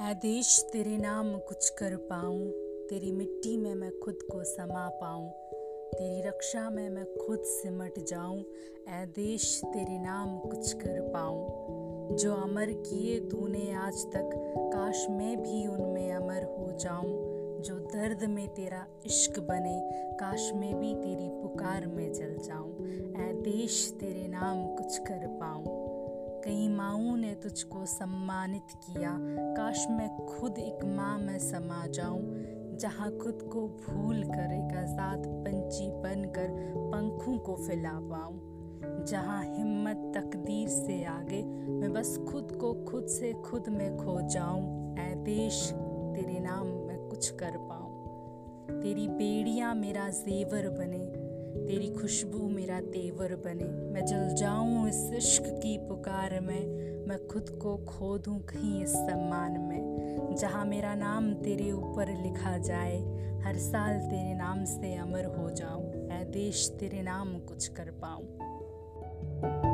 देश, तेरे नाम कुछ कर पाऊँ। तेरी मिट्टी में मैं खुद को समा पाऊँ। तेरी रक्षा में मैं खुद सिमट जाऊँ। ऐ देश, तेरे नाम कुछ कर पाऊँ। जो अमर किए तूने आज तक, काश मैं भी उनमें अमर हो जाऊँ। जो दर्द में तेरा इश्क बने, काश मैं भी तेरी पुकार में जल जाऊँ। ऐ देश, तेरे नाम कुछ कर पाऊँ। कई माओ ने तुझको सम्मानित किया। काश मैं खुद एक माँ में समा जाऊँ, जहाँ खुद को भूल कर एक आज़ाद पंछी बनकर पंखों को फैला पाऊँ जहाँ हिम्मत तकदीर से आगे, मैं बस खुद को खुद से खुद में खो जाऊँ। ऐ देश, तेरे नाम मैं कुछ कर पाऊँ। तेरी बेड़ियाँ मेरा जेवर बने तेरी खुशबू मेरा तेवर बने। मैं जल जाऊँ इस इश्क की पुकार में। मैं खुद को खो दूँ कहीं इस सम्मान में। जहाँ मेरा नाम तेरे ऊपर लिखा जाए, हर साल तेरे नाम से अमर हो जाऊँ। ऐ देश तेरे नाम कुछ कर पाऊँ।